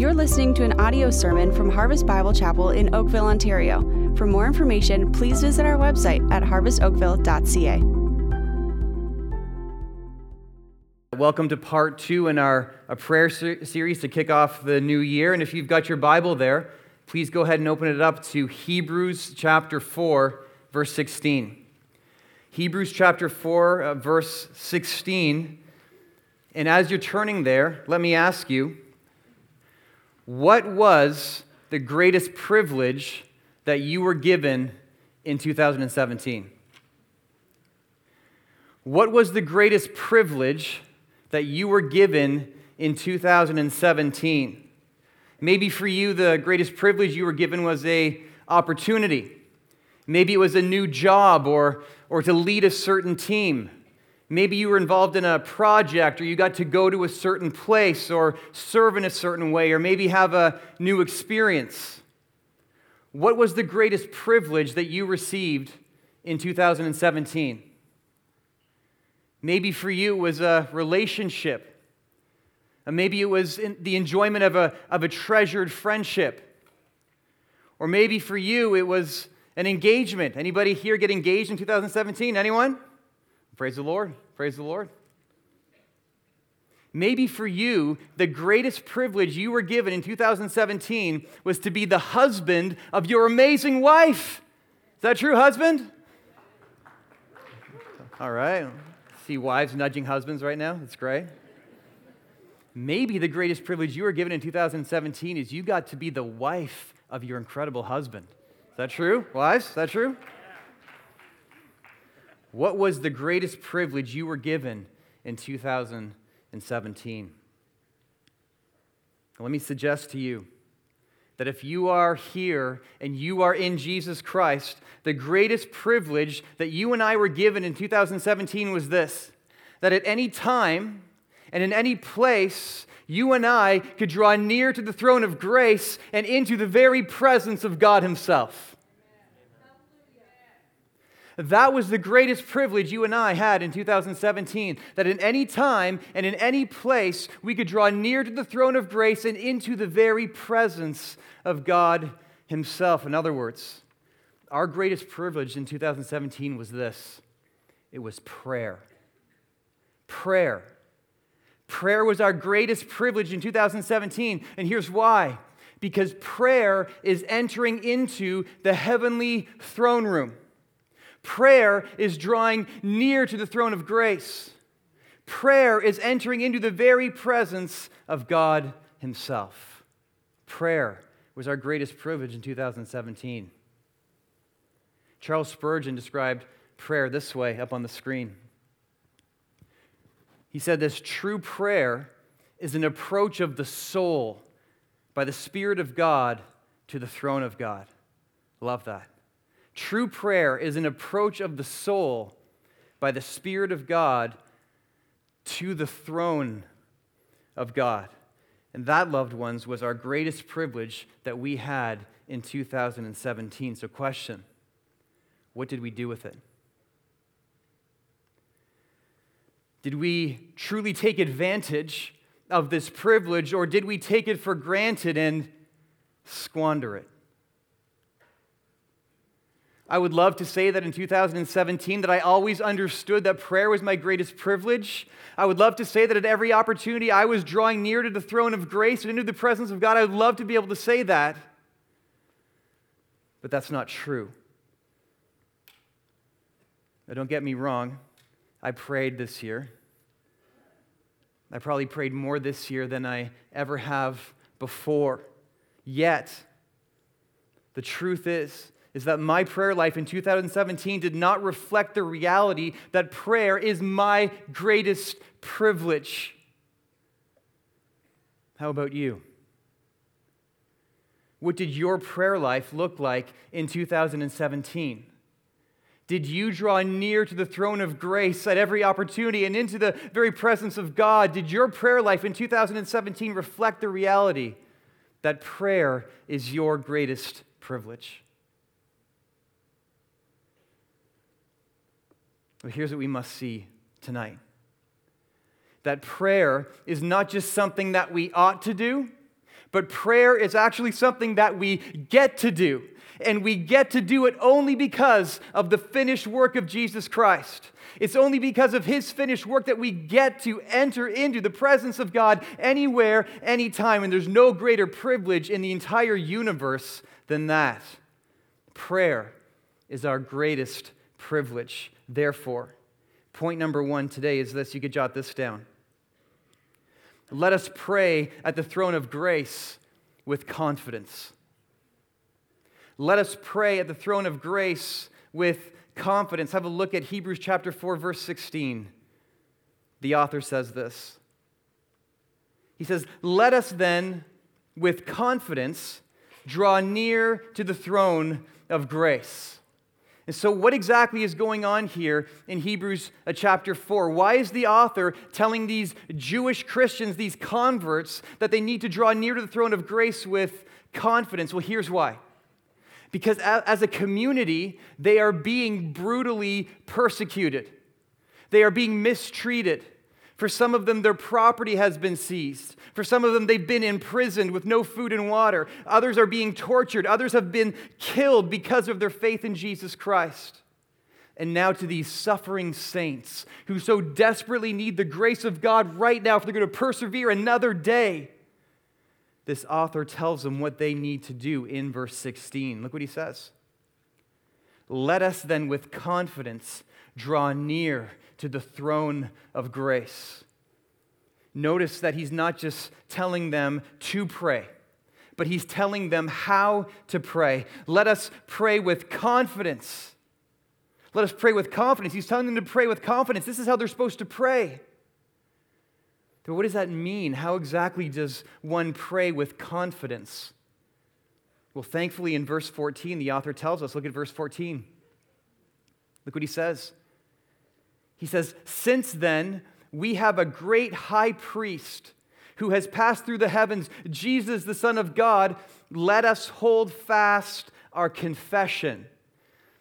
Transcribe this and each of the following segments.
You're listening to an audio sermon from Harvest Bible Chapel in Oakville, Ontario. For more information, please visit our website at harvestoakville.ca. Welcome to part two in our a prayer ser- series to kick off the new year. And if you've got your Bible there, please go ahead and open it up to Hebrews chapter 4, verse 16. Hebrews chapter 4, uh, verse 16. And as you're turning there, let me ask you what was the greatest privilege that you were given in 2017? What was the greatest privilege that you were given in 2017? Maybe for you, the greatest privilege you were given was a opportunity. Maybe it was a new job or, or to lead a certain team. Maybe you were involved in a project or you got to go to a certain place or serve in a certain way or maybe have a new experience. What was the greatest privilege that you received in 2017? Maybe for you it was a relationship. Or maybe it was the enjoyment of a, of a treasured friendship. Or maybe for you it was an engagement. Anybody here get engaged in 2017? Anyone? Praise the Lord. Praise the Lord. Maybe for you, the greatest privilege you were given in 2017 was to be the husband of your amazing wife. Is that true, husband? All right. See wives nudging husbands right now. That's great. Maybe the greatest privilege you were given in 2017 is you got to be the wife of your incredible husband. Is that true, wives? Is that true? What was the greatest privilege you were given in 2017? Let me suggest to you that if you are here and you are in Jesus Christ, the greatest privilege that you and I were given in 2017 was this that at any time and in any place, you and I could draw near to the throne of grace and into the very presence of God Himself. That was the greatest privilege you and I had in 2017. That in any time and in any place, we could draw near to the throne of grace and into the very presence of God Himself. In other words, our greatest privilege in 2017 was this it was prayer. Prayer. Prayer was our greatest privilege in 2017. And here's why because prayer is entering into the heavenly throne room. Prayer is drawing near to the throne of grace. Prayer is entering into the very presence of God Himself. Prayer was our greatest privilege in 2017. Charles Spurgeon described prayer this way up on the screen. He said this true prayer is an approach of the soul by the Spirit of God to the throne of God. Love that. True prayer is an approach of the soul by the Spirit of God to the throne of God. And that, loved ones, was our greatest privilege that we had in 2017. So, question what did we do with it? Did we truly take advantage of this privilege, or did we take it for granted and squander it? I would love to say that in 2017 that I always understood that prayer was my greatest privilege. I would love to say that at every opportunity I was drawing near to the throne of grace and into the presence of God. I would love to be able to say that. But that's not true. Now, don't get me wrong. I prayed this year. I probably prayed more this year than I ever have before. Yet, the truth is, is that my prayer life in 2017 did not reflect the reality that prayer is my greatest privilege. How about you? What did your prayer life look like in 2017? Did you draw near to the throne of grace at every opportunity and into the very presence of God? Did your prayer life in 2017 reflect the reality that prayer is your greatest privilege? But here's what we must see tonight that prayer is not just something that we ought to do, But prayer is actually something that we get to do. And we get to do it only because of the finished work of Jesus Christ. It's only because of his finished work that we get to enter into the presence of God anywhere, anytime. And there's no greater privilege in the entire universe than that. Prayer is our greatest privilege. Therefore, point number one today is this you could jot this down. Let us pray at the throne of grace with confidence. Let us pray at the throne of grace with confidence. Have a look at Hebrews chapter 4 verse 16. The author says this. He says, "Let us then with confidence draw near to the throne of grace." And so, what exactly is going on here in Hebrews uh, chapter 4? Why is the author telling these Jewish Christians, these converts, that they need to draw near to the throne of grace with confidence? Well, here's why. Because as a community, they are being brutally persecuted, they are being mistreated. For some of them, their property has been seized. For some of them, they've been imprisoned with no food and water. Others are being tortured. Others have been killed because of their faith in Jesus Christ. And now to these suffering saints who so desperately need the grace of God right now if they're going to persevere another day. This author tells them what they need to do in verse 16. Look what he says. Let us then with confidence draw near to the throne of grace. Notice that he's not just telling them to pray, but he's telling them how to pray. Let us pray with confidence. Let us pray with confidence. He's telling them to pray with confidence. This is how they're supposed to pray. But what does that mean? How exactly does one pray with confidence? Well, thankfully, in verse 14, the author tells us look at verse 14. Look what he says. He says, Since then, we have a great high priest who has passed through the heavens, Jesus, the Son of God. Let us hold fast our confession.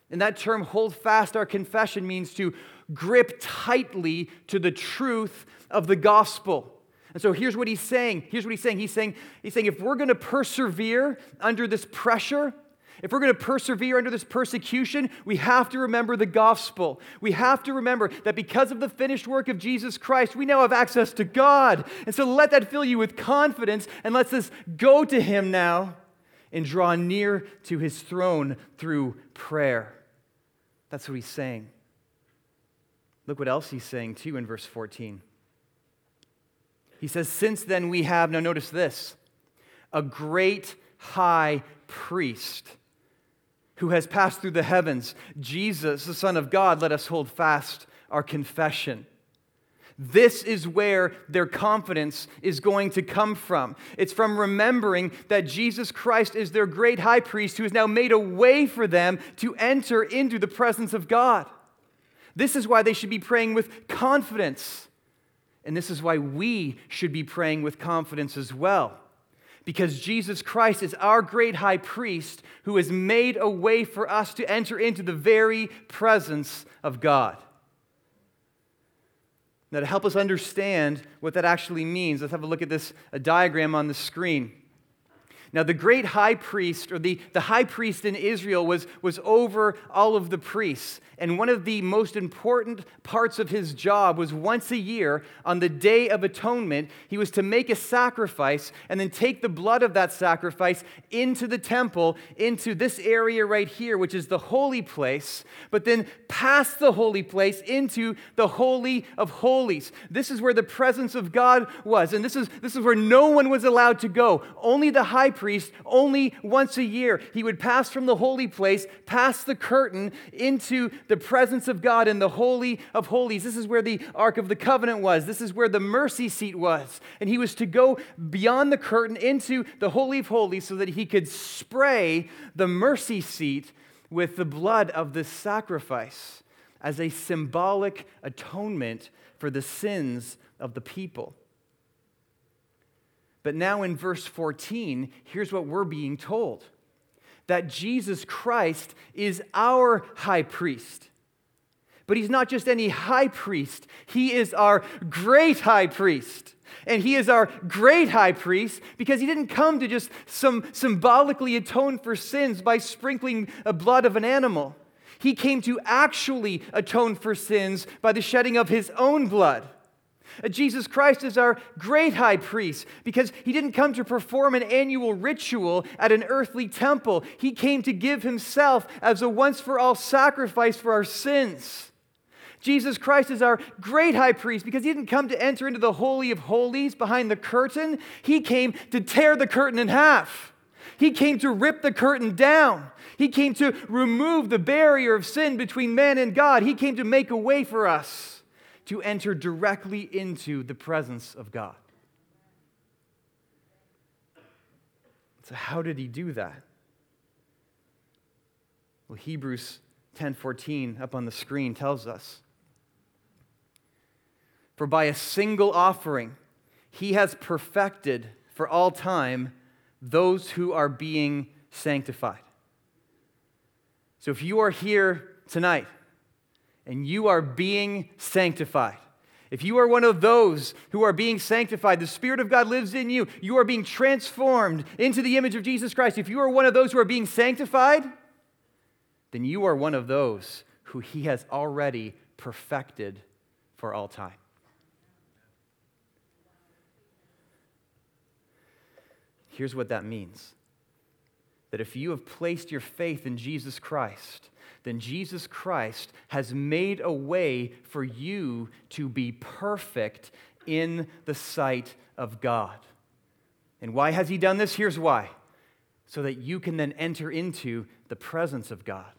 And that term, hold fast our confession, means to grip tightly to the truth of the gospel. And so here's what he's saying. Here's what he's saying. He's saying, he's saying if we're going to persevere under this pressure, if we're going to persevere under this persecution, we have to remember the gospel. We have to remember that because of the finished work of Jesus Christ, we now have access to God. And so let that fill you with confidence and let's us go to Him now and draw near to His throne through prayer. That's what He's saying. Look what else He's saying too in verse 14. He says, Since then we have, now notice this, a great high priest who has passed through the heavens, Jesus, the Son of God, let us hold fast our confession. This is where their confidence is going to come from. It's from remembering that Jesus Christ is their great high priest who has now made a way for them to enter into the presence of God. This is why they should be praying with confidence. And this is why we should be praying with confidence as well because Jesus Christ is our great high priest who has made a way for us to enter into the very presence of God. Now, to help us understand what that actually means, let's have a look at this diagram on the screen. Now, the great high priest, or the, the high priest in Israel, was, was over all of the priests. And one of the most important parts of his job was once a year, on the Day of Atonement, he was to make a sacrifice and then take the blood of that sacrifice into the temple, into this area right here, which is the holy place, but then pass the holy place into the Holy of Holies. This is where the presence of God was. And this is, this is where no one was allowed to go. Only the high priest, only once a year, he would pass from the holy place, pass the curtain into the presence of God in the Holy of Holies. This is where the Ark of the Covenant was. This is where the mercy seat was. And he was to go beyond the curtain into the Holy of Holies so that he could spray the mercy seat with the blood of the sacrifice as a symbolic atonement for the sins of the people. But now in verse 14, here's what we're being told that Jesus Christ is our high priest. But he's not just any high priest, he is our great high priest. And he is our great high priest because he didn't come to just some symbolically atone for sins by sprinkling the blood of an animal. He came to actually atone for sins by the shedding of his own blood. Jesus Christ is our great high priest because he didn't come to perform an annual ritual at an earthly temple. He came to give himself as a once for all sacrifice for our sins. Jesus Christ is our great high priest because he didn't come to enter into the Holy of Holies behind the curtain. He came to tear the curtain in half. He came to rip the curtain down. He came to remove the barrier of sin between man and God. He came to make a way for us to enter directly into the presence of God. So how did he do that? Well, Hebrews 10:14 up on the screen tells us for by a single offering, he has perfected for all time those who are being sanctified. So if you are here tonight and you are being sanctified, if you are one of those who are being sanctified, the Spirit of God lives in you, you are being transformed into the image of Jesus Christ. If you are one of those who are being sanctified, then you are one of those who He has already perfected for all time. Here's what that means that if you have placed your faith in Jesus Christ, then Jesus Christ has made a way for you to be perfect in the sight of God. And why has He done this? Here's why so that you can then enter into the presence of God.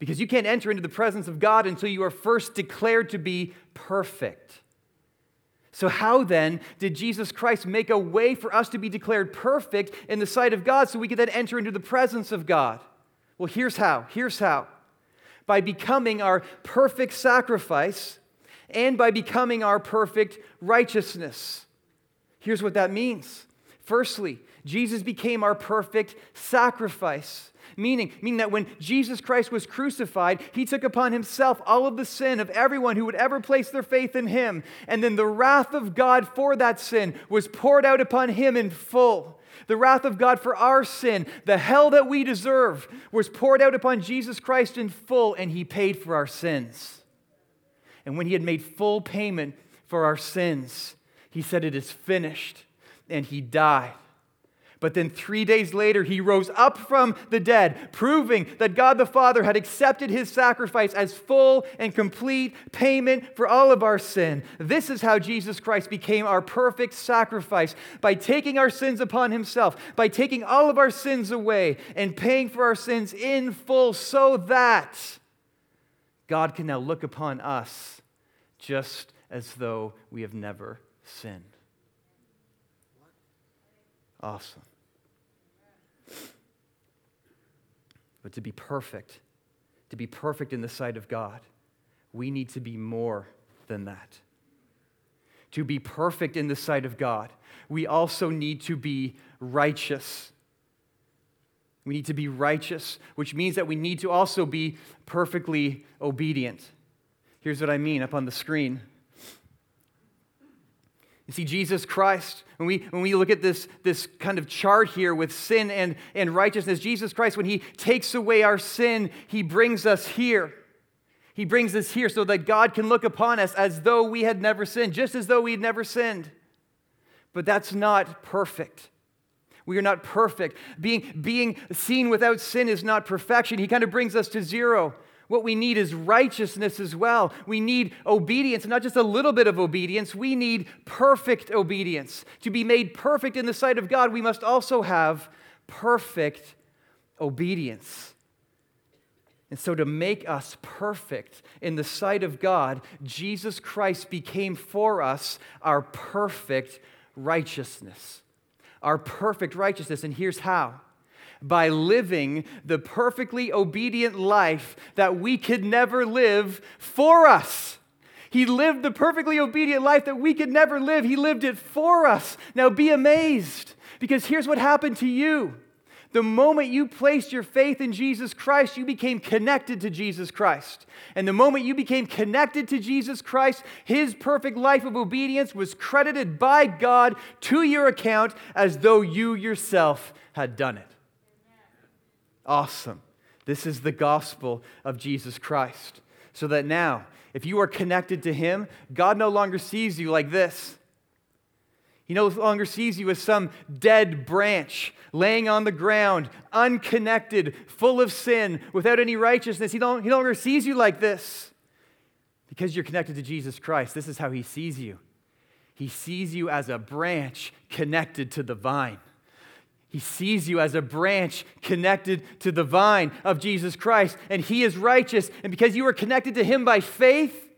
Because you can't enter into the presence of God until you are first declared to be perfect. So, how then did Jesus Christ make a way for us to be declared perfect in the sight of God so we could then enter into the presence of God? Well, here's how. Here's how. By becoming our perfect sacrifice and by becoming our perfect righteousness. Here's what that means. Firstly, Jesus became our perfect sacrifice. Meaning, meaning that when Jesus Christ was crucified, he took upon himself all of the sin of everyone who would ever place their faith in him. And then the wrath of God for that sin was poured out upon him in full. The wrath of God for our sin, the hell that we deserve, was poured out upon Jesus Christ in full, and he paid for our sins. And when he had made full payment for our sins, he said, It is finished, and he died. But then three days later, he rose up from the dead, proving that God the Father had accepted his sacrifice as full and complete payment for all of our sin. This is how Jesus Christ became our perfect sacrifice by taking our sins upon himself, by taking all of our sins away and paying for our sins in full so that God can now look upon us just as though we have never sinned. Awesome. But to be perfect, to be perfect in the sight of God, we need to be more than that. To be perfect in the sight of God, we also need to be righteous. We need to be righteous, which means that we need to also be perfectly obedient. Here's what I mean up on the screen. You see, Jesus Christ, when we, when we look at this, this kind of chart here with sin and, and righteousness, Jesus Christ, when He takes away our sin, He brings us here. He brings us here so that God can look upon us as though we had never sinned, just as though we had never sinned. But that's not perfect. We are not perfect. Being, being seen without sin is not perfection. He kind of brings us to zero. What we need is righteousness as well. We need obedience, not just a little bit of obedience. We need perfect obedience. To be made perfect in the sight of God, we must also have perfect obedience. And so, to make us perfect in the sight of God, Jesus Christ became for us our perfect righteousness. Our perfect righteousness. And here's how by living the perfectly obedient life that we could never live for us. He lived the perfectly obedient life that we could never live. He lived it for us. Now be amazed because here's what happened to you The moment you placed your faith in Jesus Christ, you became connected to Jesus Christ. And the moment you became connected to Jesus Christ, his perfect life of obedience was credited by God to your account as though you yourself had done it. Awesome. This is the gospel of Jesus Christ. So that now, if you are connected to him, God no longer sees you like this. He no longer sees you as some dead branch laying on the ground, unconnected, full of sin, without any righteousness. He, don't, he no longer sees you like this because you're connected to Jesus Christ. This is how he sees you. He sees you as a branch connected to the vine. He sees you as a branch connected to the vine of Jesus Christ, and He is righteous. And because you are connected to Him by faith,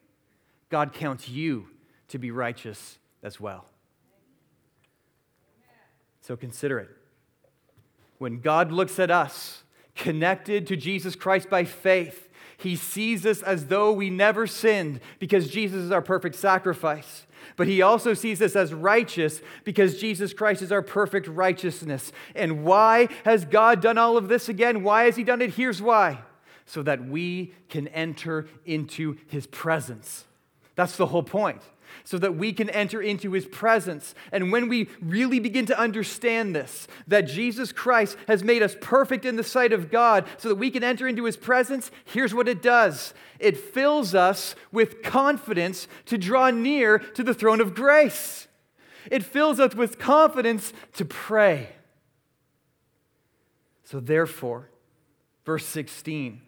God counts you to be righteous as well. So consider it. When God looks at us, connected to Jesus Christ by faith, he sees us as though we never sinned because Jesus is our perfect sacrifice. But he also sees us as righteous because Jesus Christ is our perfect righteousness. And why has God done all of this again? Why has he done it? Here's why so that we can enter into his presence. That's the whole point so that we can enter into his presence. And when we really begin to understand this, that Jesus Christ has made us perfect in the sight of God so that we can enter into his presence, here's what it does it fills us with confidence to draw near to the throne of grace. It fills us with confidence to pray. So, therefore, verse 16,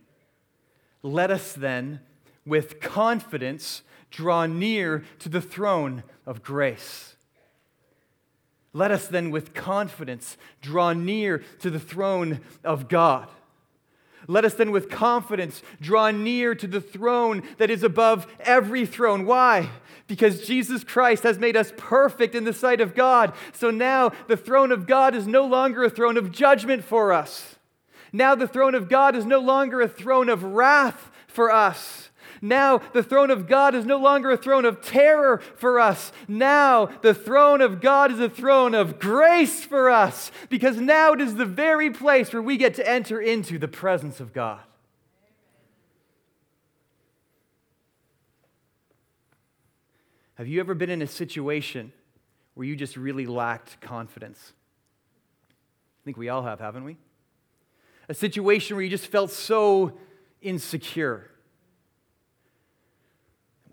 let us then, with confidence, draw near to the throne of grace. Let us then, with confidence, draw near to the throne of God. Let us then, with confidence, draw near to the throne that is above every throne. Why? Because Jesus Christ has made us perfect in the sight of God. So now the throne of God is no longer a throne of judgment for us. Now the throne of God is no longer a throne of wrath for us. Now, the throne of God is no longer a throne of terror for us. Now, the throne of God is a throne of grace for us because now it is the very place where we get to enter into the presence of God. Have you ever been in a situation where you just really lacked confidence? I think we all have, haven't we? A situation where you just felt so insecure.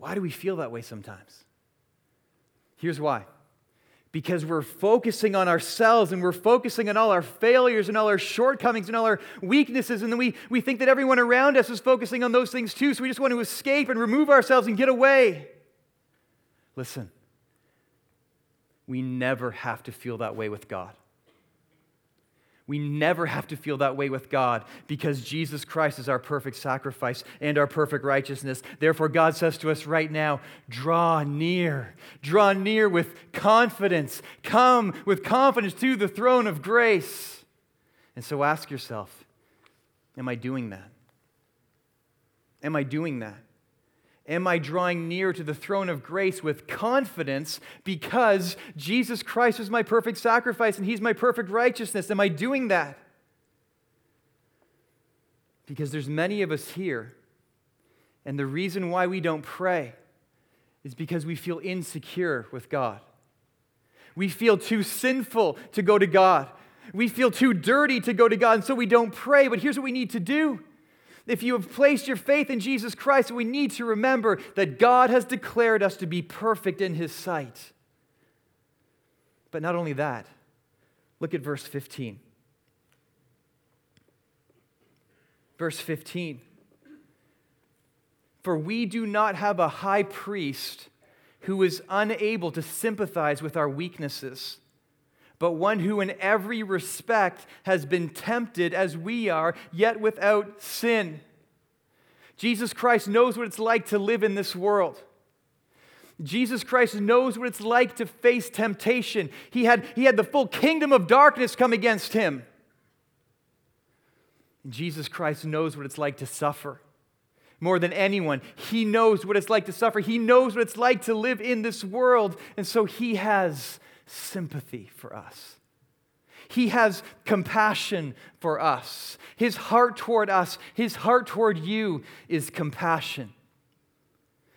Why do we feel that way sometimes? Here's why. Because we're focusing on ourselves and we're focusing on all our failures and all our shortcomings and all our weaknesses. And then we, we think that everyone around us is focusing on those things too. So we just want to escape and remove ourselves and get away. Listen, we never have to feel that way with God. We never have to feel that way with God because Jesus Christ is our perfect sacrifice and our perfect righteousness. Therefore, God says to us right now draw near. Draw near with confidence. Come with confidence to the throne of grace. And so ask yourself Am I doing that? Am I doing that? Am I drawing near to the throne of grace with confidence because Jesus Christ is my perfect sacrifice and He's my perfect righteousness? Am I doing that? Because there's many of us here, and the reason why we don't pray is because we feel insecure with God. We feel too sinful to go to God. We feel too dirty to go to God, and so we don't pray. But here's what we need to do if you have placed your faith in Jesus Christ, we need to remember that God has declared us to be perfect in His sight. But not only that, look at verse 15. Verse 15. For we do not have a high priest who is unable to sympathize with our weaknesses but one who in every respect has been tempted as we are, yet without sin. Jesus Christ knows what it's like to live in this world. Jesus Christ knows what it's like to face temptation. He had, he had the full kingdom of darkness come against him. Jesus Christ knows what it's like to suffer more than anyone. He knows what it's like to suffer. He knows what it's like to live in this world. And so he has sympathy for us. He has compassion for us. His heart toward us, his heart toward you is compassion.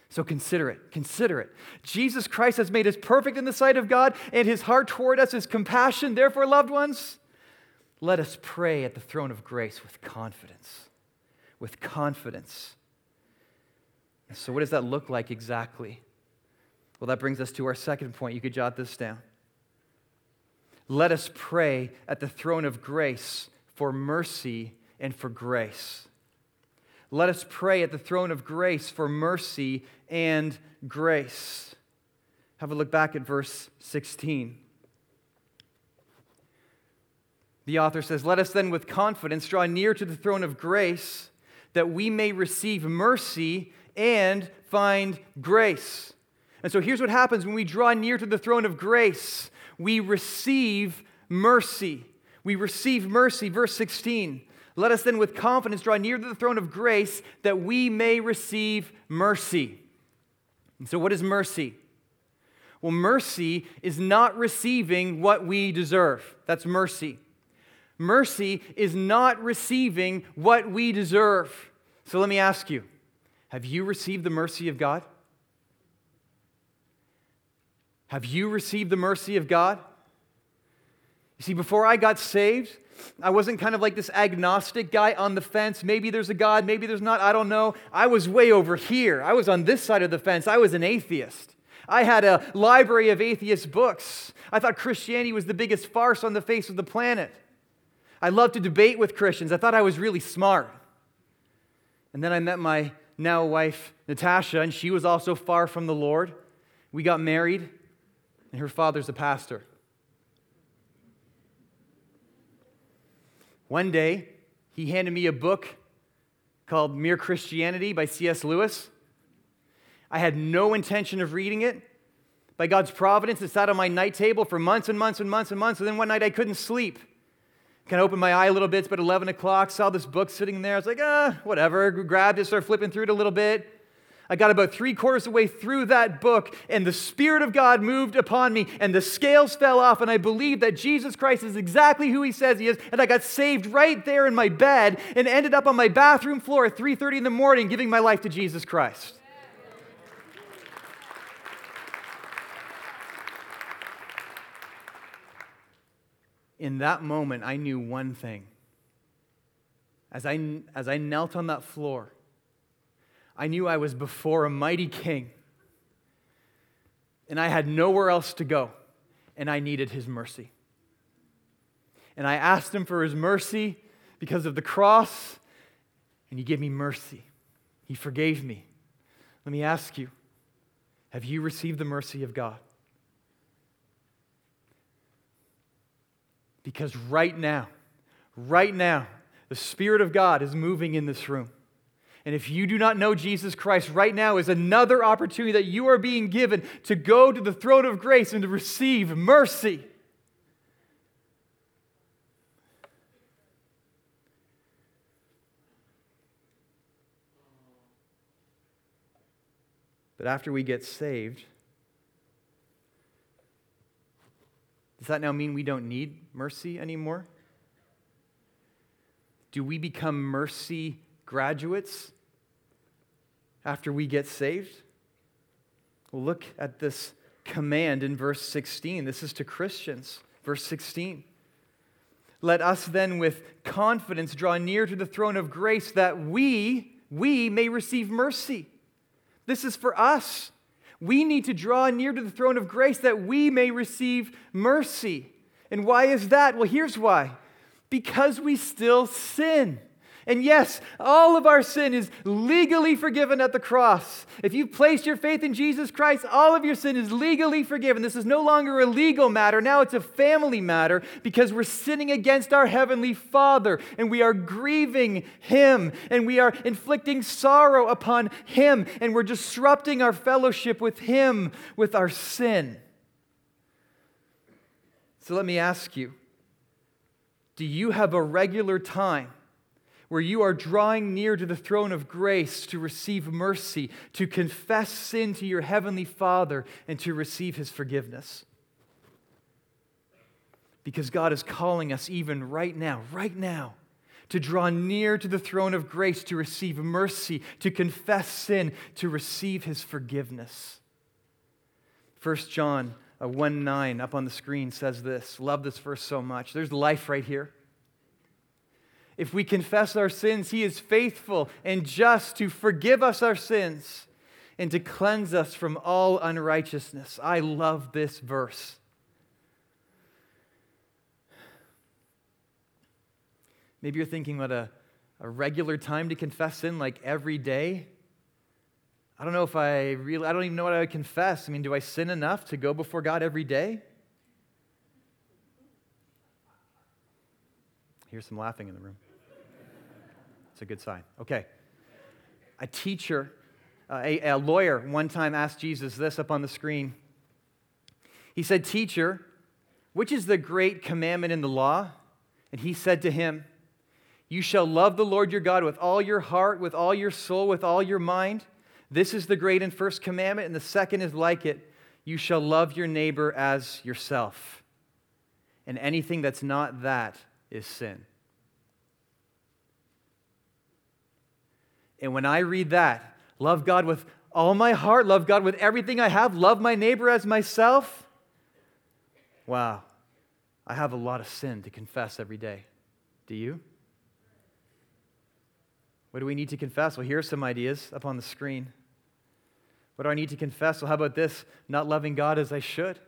So consider it. Consider it. Jesus Christ has made us perfect in the sight of God, and his heart toward us is compassion. Therefore, loved ones, let us pray at the throne of grace with confidence. With confidence. So, what does that look like exactly? Well, that brings us to our second point. You could jot this down. Let us pray at the throne of grace for mercy and for grace. Let us pray at the throne of grace for mercy and grace. Have a look back at verse 16. The author says, Let us then with confidence draw near to the throne of grace that we may receive mercy and find grace. And so here's what happens when we draw near to the throne of grace we receive mercy. We receive mercy. Verse 16. Let us then with confidence draw near to the throne of grace that we may receive mercy. And so, what is mercy? Well, mercy is not receiving what we deserve. That's mercy. Mercy is not receiving what we deserve. So, let me ask you have you received the mercy of God? Have you received the mercy of God? You see, before I got saved, I wasn't kind of like this agnostic guy on the fence. Maybe there's a God, maybe there's not, I don't know. I was way over here. I was on this side of the fence. I was an atheist. I had a library of atheist books. I thought Christianity was the biggest farce on the face of the planet. I loved to debate with Christians. I thought I was really smart. And then I met my now wife, Natasha, and she was also far from the Lord. We got married, and her father's a pastor. One day, he handed me a book called Mere Christianity by C.S. Lewis. I had no intention of reading it. By God's providence, it sat on my night table for months and months and months and months. And then one night I couldn't sleep. Kind of opened my eye a little bit. It's about 11 o'clock. Saw this book sitting there. I was like, ah, whatever. Grabbed it, started flipping through it a little bit. I got about three quarters of the way through that book, and the Spirit of God moved upon me, and the scales fell off, and I believed that Jesus Christ is exactly who He says He is, and I got saved right there in my bed, and ended up on my bathroom floor at 3:30 in the morning, giving my life to Jesus Christ. In that moment, I knew one thing. As I, as I knelt on that floor, I knew I was before a mighty king, and I had nowhere else to go, and I needed his mercy. And I asked him for his mercy because of the cross, and he gave me mercy. He forgave me. Let me ask you have you received the mercy of God? Because right now, right now, the Spirit of God is moving in this room. And if you do not know Jesus Christ, right now is another opportunity that you are being given to go to the throne of grace and to receive mercy. But after we get saved, does that now mean we don't need mercy anymore? Do we become mercy graduates? After we get saved? Well, look at this command in verse 16. This is to Christians. Verse 16. Let us then with confidence draw near to the throne of grace that we, we may receive mercy. This is for us. We need to draw near to the throne of grace that we may receive mercy. And why is that? Well, here's why because we still sin. And yes, all of our sin is legally forgiven at the cross. If you've placed your faith in Jesus Christ, all of your sin is legally forgiven. This is no longer a legal matter. Now it's a family matter because we're sinning against our Heavenly Father and we are grieving Him and we are inflicting sorrow upon Him and we're disrupting our fellowship with Him with our sin. So let me ask you do you have a regular time? Where you are drawing near to the throne of grace to receive mercy, to confess sin to your heavenly Father, and to receive his forgiveness? Because God is calling us even right now, right now, to draw near to the throne of grace, to receive mercy, to confess sin, to receive his forgiveness. 1 John uh, 1 9 up on the screen says this. Love this verse so much. There's life right here. If we confess our sins, he is faithful and just to forgive us our sins and to cleanse us from all unrighteousness. I love this verse. Maybe you're thinking what a, a regular time to confess sin, like every day. I don't know if I really, I don't even know what I would confess. I mean, do I sin enough to go before God every day? Here's some laughing in the room. It's a good sign. Okay. A teacher, uh, a, a lawyer, one time asked Jesus this up on the screen. He said, Teacher, which is the great commandment in the law? And he said to him, you shall love the Lord your God with all your heart, with all your soul, with all your mind. This is the great and first commandment, and the second is like it. You shall love your neighbor as yourself. And anything that's not that is sin. And when I read that, love God with all my heart, love God with everything I have, love my neighbor as myself, wow, I have a lot of sin to confess every day. Do you? What do we need to confess? Well, here are some ideas up on the screen. What do I need to confess? Well, how about this? Not loving God as I should.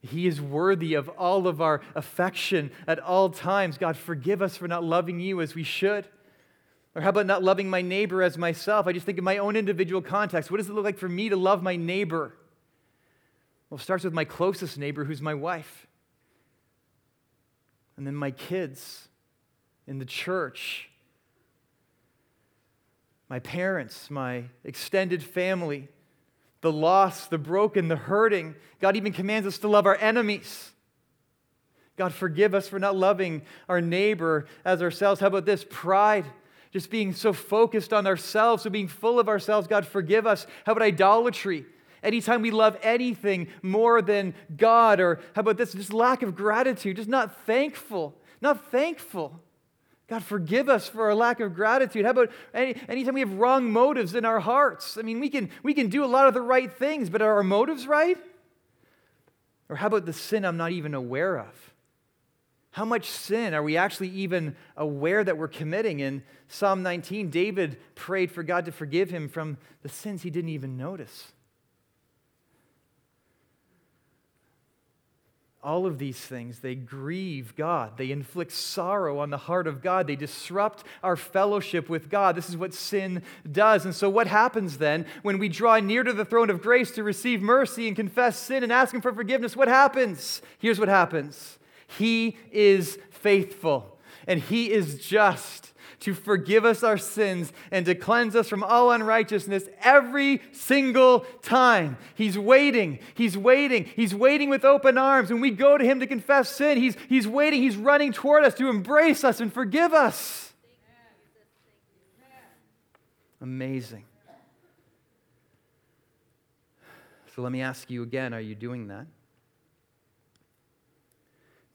He is worthy of all of our affection at all times. God, forgive us for not loving you as we should. Or how about not loving my neighbor as myself? I just think of my own individual context. What does it look like for me to love my neighbor? Well, it starts with my closest neighbor, who's my wife. And then my kids in the church my parents, my extended family, the lost, the broken, the hurting. God even commands us to love our enemies. God, forgive us for not loving our neighbor as ourselves. How about this? Pride. Just being so focused on ourselves, so being full of ourselves. God, forgive us. How about idolatry? Anytime we love anything more than God, or how about this? Just lack of gratitude, just not thankful, not thankful. God, forgive us for our lack of gratitude. How about any, anytime we have wrong motives in our hearts? I mean, we can, we can do a lot of the right things, but are our motives right? Or how about the sin I'm not even aware of? How much sin are we actually even aware that we're committing? In Psalm 19, David prayed for God to forgive him from the sins he didn't even notice. all of these things, they grieve God. They inflict sorrow on the heart of God. They disrupt our fellowship with God. This is what sin does. And so, what happens then when we draw near to the throne of grace to receive mercy and confess sin and ask Him for forgiveness? What happens? Here's what happens He is faithful and He is just to forgive us our sins and to cleanse us from all unrighteousness every single time. He's waiting. He's waiting. He's waiting with open arms. When we go to Him to confess sin, He's, he's waiting. He's running toward us to embrace us and forgive us. Amazing. So let me ask you again are you doing that?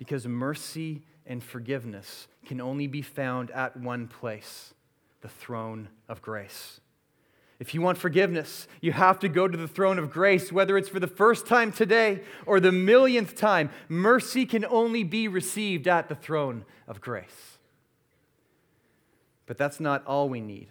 Because mercy and forgiveness can only be found at one place the throne of grace. If you want forgiveness, you have to go to the throne of grace, whether it's for the first time today or the millionth time. Mercy can only be received at the throne of grace. But that's not all we need.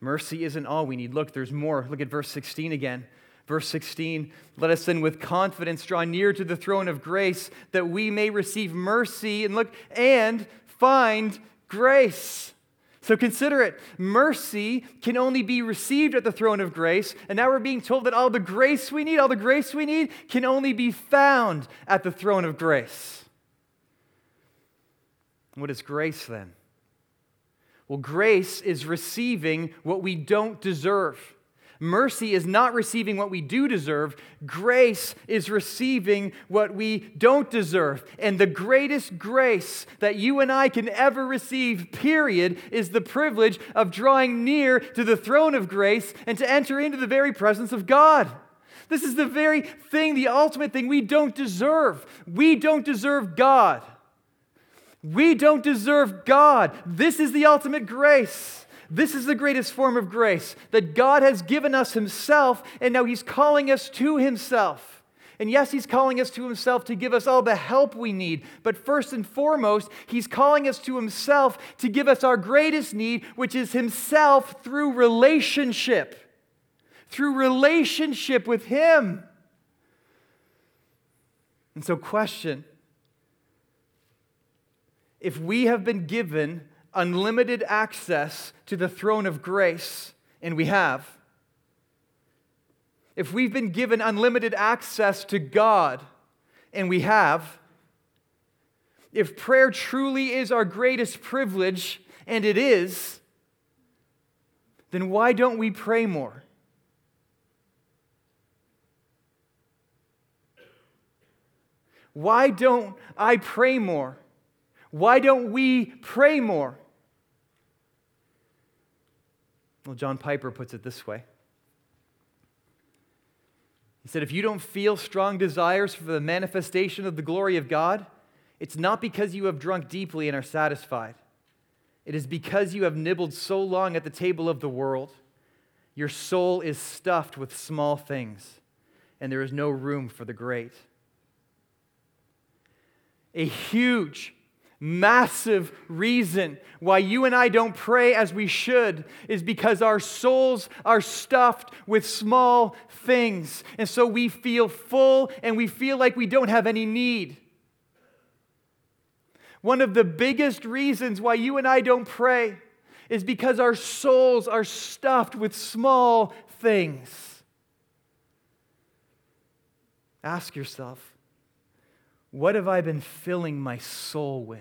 Mercy isn't all we need. Look, there's more. Look at verse 16 again. Verse 16, let us then with confidence draw near to the throne of grace that we may receive mercy and look and find grace. So consider it. Mercy can only be received at the throne of grace. And now we're being told that all the grace we need, all the grace we need, can only be found at the throne of grace. What is grace then? Well, grace is receiving what we don't deserve. Mercy is not receiving what we do deserve. Grace is receiving what we don't deserve. And the greatest grace that you and I can ever receive, period, is the privilege of drawing near to the throne of grace and to enter into the very presence of God. This is the very thing, the ultimate thing we don't deserve. We don't deserve God. We don't deserve God. This is the ultimate grace. This is the greatest form of grace that God has given us Himself, and now He's calling us to Himself. And yes, He's calling us to Himself to give us all the help we need. But first and foremost, He's calling us to Himself to give us our greatest need, which is Himself through relationship. Through relationship with Him. And so, question if we have been given unlimited access to the throne of grace, and we have, if we've been given unlimited access to God, and we have, if prayer truly is our greatest privilege, and it is, then why don't we pray more? Why don't I pray more? Why don't we pray more? Well, John Piper puts it this way he said, If you don't feel strong desires for the manifestation of the glory of God, it's not because you have drunk deeply and are satisfied. It is because you have nibbled so long at the table of the world. Your soul is stuffed with small things, and there is no room for the great. A huge massive reason why you and I don't pray as we should is because our souls are stuffed with small things. And so we feel full and we feel like we don't have any need. One of the biggest reasons why you and I don't pray is because our souls are stuffed with small things. Ask yourself what have I been filling my soul with?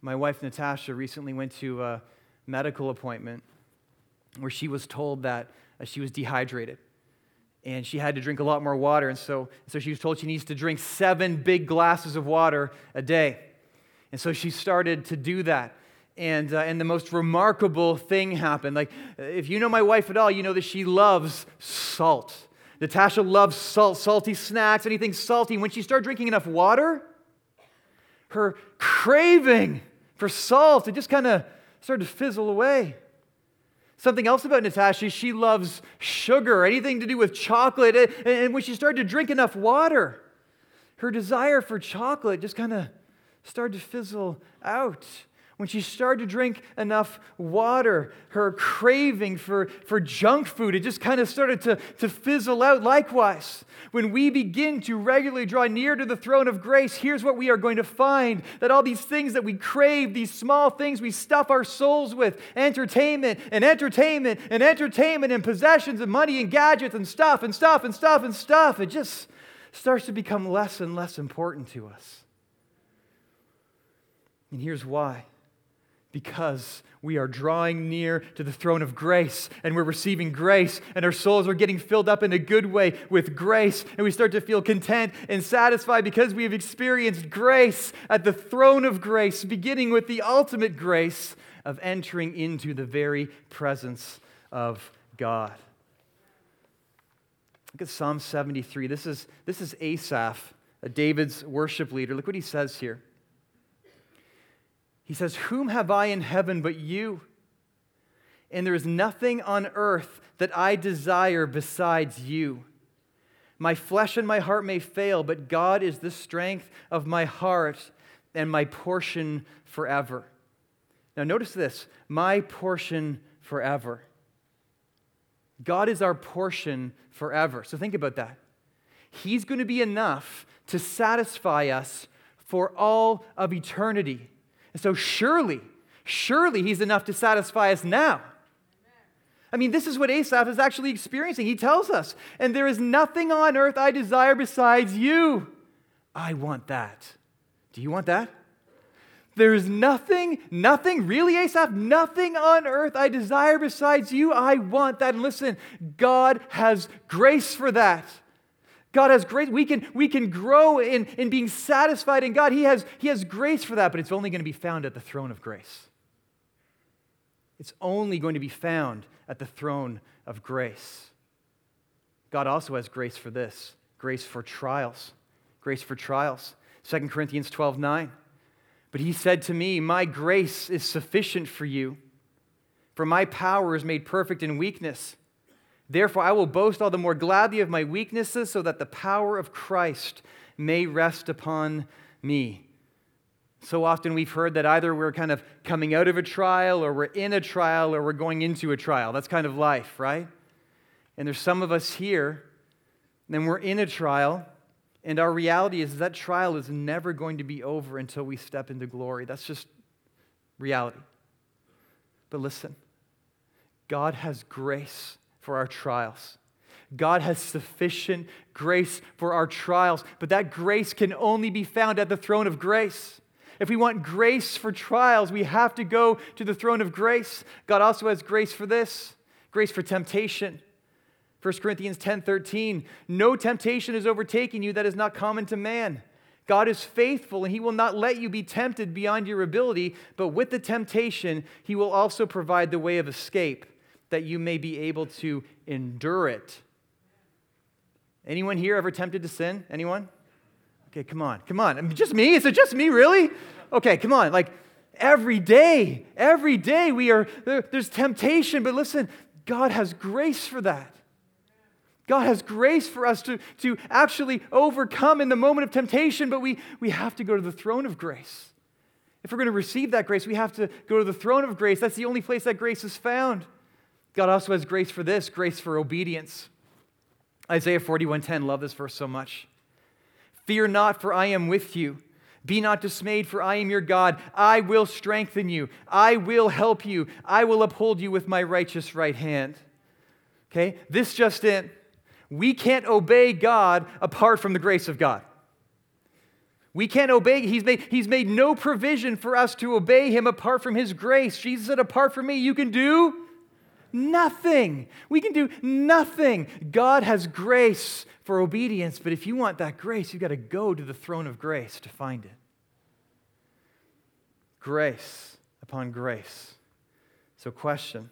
My wife Natasha recently went to a medical appointment where she was told that uh, she was dehydrated and she had to drink a lot more water. And so, so she was told she needs to drink seven big glasses of water a day. And so she started to do that and, uh, and the most remarkable thing happened. Like, if you know my wife at all, you know that she loves salt. Natasha loves salt, salty snacks, anything salty. When she started drinking enough water, her craving for salt, it just kind of started to fizzle away. Something else about Natasha, she loves sugar, anything to do with chocolate. And when she started to drink enough water, her desire for chocolate just kind of started to fizzle out. When she started to drink enough water, her craving for, for junk food, it just kind of started to, to fizzle out likewise. When we begin to regularly draw near to the throne of grace, here's what we are going to find that all these things that we crave, these small things we stuff our souls with entertainment and entertainment and entertainment and possessions and money and gadgets and stuff and stuff and stuff and stuff, it just starts to become less and less important to us. And here's why because we are drawing near to the throne of grace and we're receiving grace and our souls are getting filled up in a good way with grace and we start to feel content and satisfied because we have experienced grace at the throne of grace, beginning with the ultimate grace of entering into the very presence of God. Look at Psalm 73. This is, this is Asaph, David's worship leader. Look what he says here. He says, Whom have I in heaven but you? And there is nothing on earth that I desire besides you. My flesh and my heart may fail, but God is the strength of my heart and my portion forever. Now, notice this my portion forever. God is our portion forever. So think about that. He's going to be enough to satisfy us for all of eternity. And so, surely, surely he's enough to satisfy us now. I mean, this is what Asaph is actually experiencing. He tells us, and there is nothing on earth I desire besides you. I want that. Do you want that? There's nothing, nothing, really, Asaph, nothing on earth I desire besides you. I want that. And listen, God has grace for that. God has grace. We can, we can grow in, in being satisfied in God. He has, he has grace for that, but it's only going to be found at the throne of grace. It's only going to be found at the throne of grace. God also has grace for this grace for trials. Grace for trials. 2 Corinthians 12 9. But he said to me, My grace is sufficient for you, for my power is made perfect in weakness. Therefore, I will boast all the more gladly of my weaknesses, so that the power of Christ may rest upon me. So often we've heard that either we're kind of coming out of a trial, or we're in a trial, or we're going into a trial. That's kind of life, right? And there's some of us here, and we're in a trial, and our reality is that trial is never going to be over until we step into glory. That's just reality. But listen, God has grace for our trials. God has sufficient grace for our trials, but that grace can only be found at the throne of grace. If we want grace for trials, we have to go to the throne of grace. God also has grace for this grace for temptation. 1 Corinthians 10:13 No temptation is overtaking you that is not common to man. God is faithful and he will not let you be tempted beyond your ability, but with the temptation he will also provide the way of escape that you may be able to endure it. Anyone here ever tempted to sin? Anyone? Okay, come on. Come on. I mean, just me? Is it just me, really? Okay, come on. Like every day, every day we are there, there's temptation, but listen, God has grace for that. God has grace for us to, to actually overcome in the moment of temptation, but we, we have to go to the throne of grace. If we're going to receive that grace, we have to go to the throne of grace. That's the only place that grace is found. God also has grace for this, grace for obedience. Isaiah 41:10, love this verse so much. Fear not, for I am with you. Be not dismayed, for I am your God. I will strengthen you. I will help you. I will uphold you with my righteous right hand. Okay? This just in. We can't obey God apart from the grace of God. We can't obey. He's made, he's made no provision for us to obey him apart from his grace. Jesus said, Apart from me, you can do nothing. We can do nothing. God has grace for obedience, but if you want that grace, you've got to go to the throne of grace to find it. Grace upon grace. So, question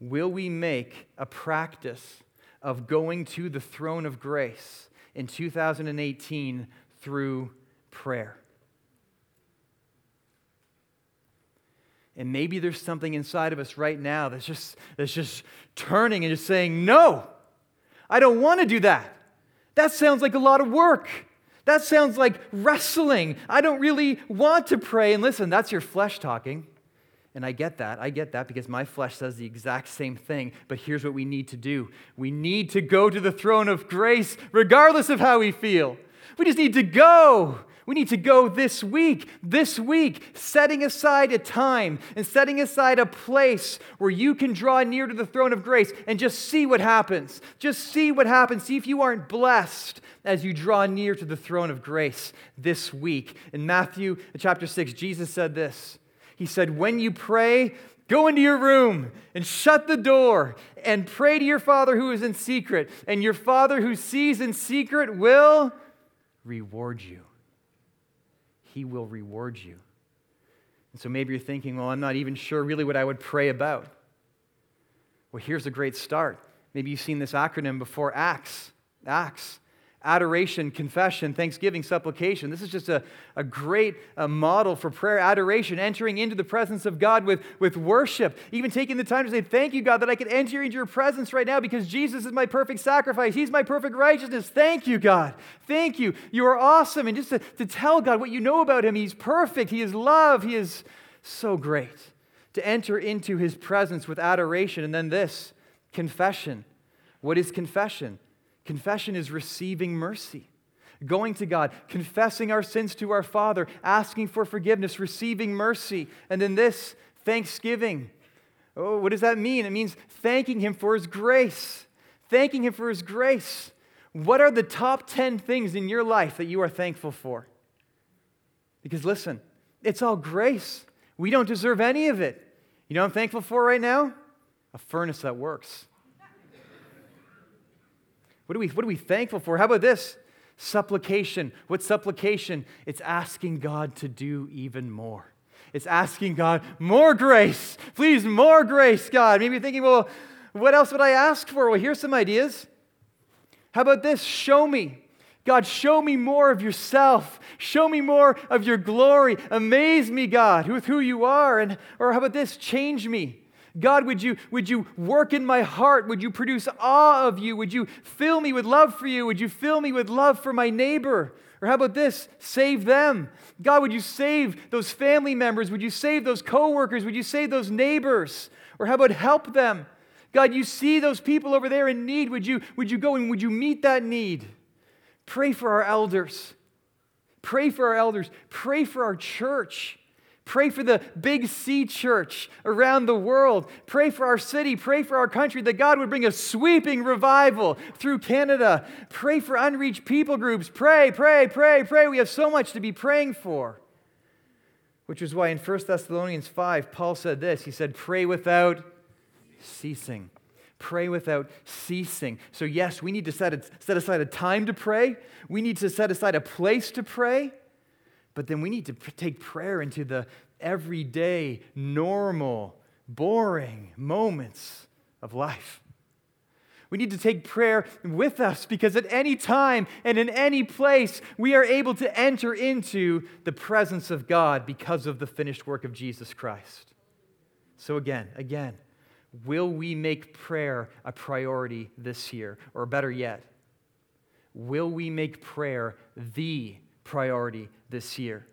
Will we make a practice of going to the throne of grace in 2018 through prayer. And maybe there's something inside of us right now that's just, that's just turning and just saying, No, I don't want to do that. That sounds like a lot of work. That sounds like wrestling. I don't really want to pray. And listen, that's your flesh talking. And I get that. I get that because my flesh says the exact same thing. But here's what we need to do we need to go to the throne of grace, regardless of how we feel. We just need to go. We need to go this week, this week, setting aside a time and setting aside a place where you can draw near to the throne of grace and just see what happens. Just see what happens. See if you aren't blessed as you draw near to the throne of grace this week. In Matthew chapter 6, Jesus said this he said, When you pray, go into your room and shut the door and pray to your Father who is in secret, and your Father who sees in secret will reward you. He will reward you. And so maybe you're thinking, well, I'm not even sure really what I would pray about. Well, here's a great start. Maybe you've seen this acronym before ACTS. ACTS adoration, confession, thanksgiving, supplication. This is just a, a great uh, model for prayer, adoration, entering into the presence of God with, with worship, even taking the time to say, Thank you, God, that I can enter into your presence right now because Jesus is my perfect sacrifice. He's my perfect righteousness. Thank you, God. Thank you. You are awesome. And just to, to tell God what you know about Him, He's perfect, He is love, He is so great. To enter into His presence with adoration. And then this confession. What is confession? Confession is receiving mercy, going to God, confessing our sins to our Father, asking for forgiveness, receiving mercy. And then this, thanksgiving. Oh, what does that mean? It means thanking Him for His grace. Thanking Him for His grace. What are the top 10 things in your life that you are thankful for? Because listen, it's all grace. We don't deserve any of it. You know what I'm thankful for right now? A furnace that works. What are we, what are we thankful for? How about this? Supplication. What's supplication? It's asking God to do even more. It's asking God, more grace. Please, more grace, God. Maybe thinking, well, what else would I ask for? Well, here's some ideas. How about this? Show me. God, show me more of yourself. Show me more of your glory. Amaze me, God, with who you are. And, or how about this? Change me. God, would you, would you work in my heart? Would you produce awe of you? Would you fill me with love for you? Would you fill me with love for my neighbor? Or how about this? Save them. God, would you save those family members? Would you save those coworkers? Would you save those neighbors? Or how about help them? God, you see those people over there in need. Would you, would you go and would you meet that need? Pray for our elders. Pray for our elders. Pray for our church. Pray for the Big C church around the world. Pray for our city. Pray for our country that God would bring a sweeping revival through Canada. Pray for unreached people groups. Pray, pray, pray, pray. We have so much to be praying for. Which is why in 1 Thessalonians 5, Paul said this He said, Pray without ceasing. Pray without ceasing. So, yes, we need to set, a, set aside a time to pray, we need to set aside a place to pray. But then we need to take prayer into the everyday, normal, boring moments of life. We need to take prayer with us because at any time and in any place, we are able to enter into the presence of God because of the finished work of Jesus Christ. So, again, again, will we make prayer a priority this year? Or better yet, will we make prayer the priority this year.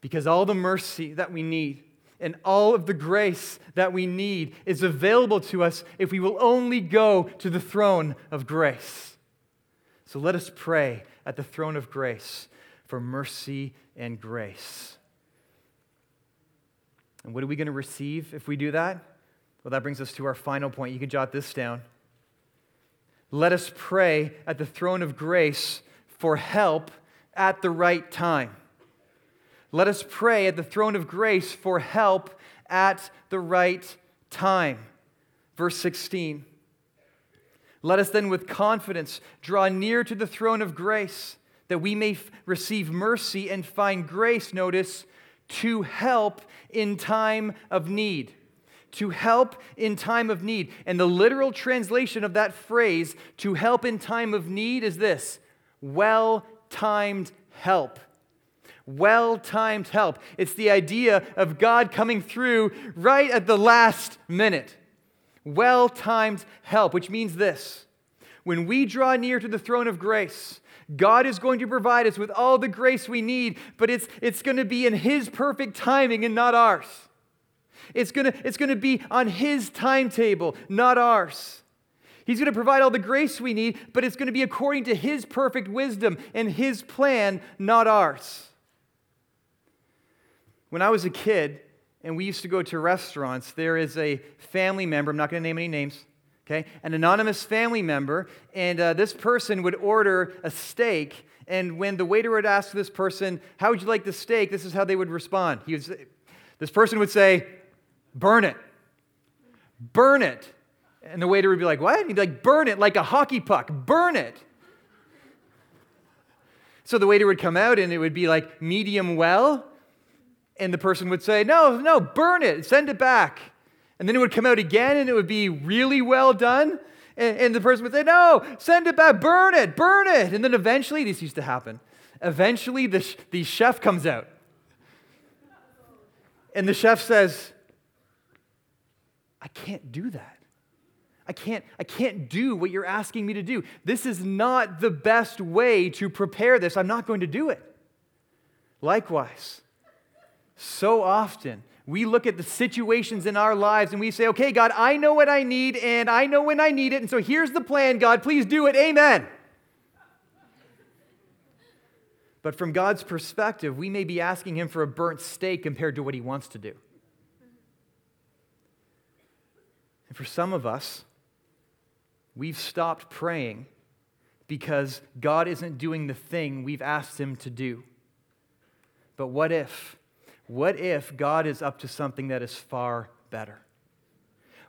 Because all the mercy that we need and all of the grace that we need is available to us if we will only go to the throne of grace. So let us pray at the throne of grace for mercy and grace. And what are we going to receive if we do that? Well, that brings us to our final point. You can jot this down. Let us pray at the throne of grace for help at the right time. Let us pray at the throne of grace for help at the right time. Verse 16. Let us then with confidence draw near to the throne of grace that we may f- receive mercy and find grace, notice, to help in time of need. To help in time of need. And the literal translation of that phrase, to help in time of need, is this well timed help. Well timed help. It's the idea of God coming through right at the last minute. Well timed help, which means this when we draw near to the throne of grace, God is going to provide us with all the grace we need, but it's, it's going to be in His perfect timing and not ours. It's going to, it's going to be on His timetable, not ours. He's going to provide all the grace we need, but it's going to be according to His perfect wisdom and His plan, not ours. When I was a kid and we used to go to restaurants, there is a family member, I'm not going to name any names, okay? An anonymous family member, and uh, this person would order a steak. And when the waiter would ask this person, How would you like the steak? this is how they would respond. He was, this person would say, Burn it. Burn it. And the waiter would be like, What? He'd be like, Burn it like a hockey puck. Burn it. So the waiter would come out and it would be like medium well. And the person would say, No, no, burn it. Send it back. And then it would come out again and it would be really well done. And, and the person would say, No, send it back. Burn it. Burn it. And then eventually, this used to happen. Eventually, the, the chef comes out. And the chef says, I can't do that. I can't, I can't do what you're asking me to do. This is not the best way to prepare this. I'm not going to do it. Likewise, so often we look at the situations in our lives and we say, okay, God, I know what I need and I know when I need it. And so here's the plan, God, please do it. Amen. But from God's perspective, we may be asking Him for a burnt steak compared to what He wants to do. And for some of us, we've stopped praying because God isn't doing the thing we've asked Him to do. But what if? What if God is up to something that is far better?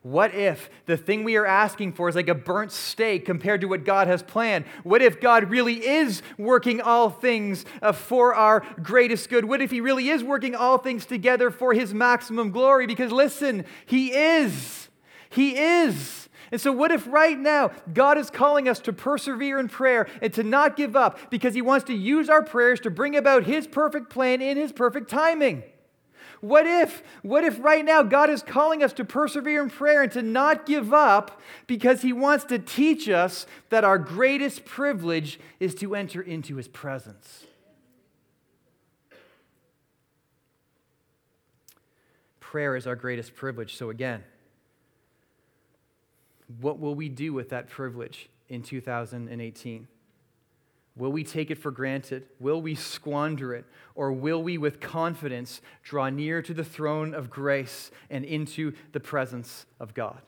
What if the thing we are asking for is like a burnt steak compared to what God has planned? What if God really is working all things uh, for our greatest good? What if He really is working all things together for His maximum glory? Because listen, He is. He is. And so, what if right now God is calling us to persevere in prayer and to not give up because He wants to use our prayers to bring about His perfect plan in His perfect timing? What if, what if right now God is calling us to persevere in prayer and to not give up because He wants to teach us that our greatest privilege is to enter into His presence? Prayer is our greatest privilege. So, again, what will we do with that privilege in 2018? Will we take it for granted? Will we squander it? Or will we, with confidence, draw near to the throne of grace and into the presence of God?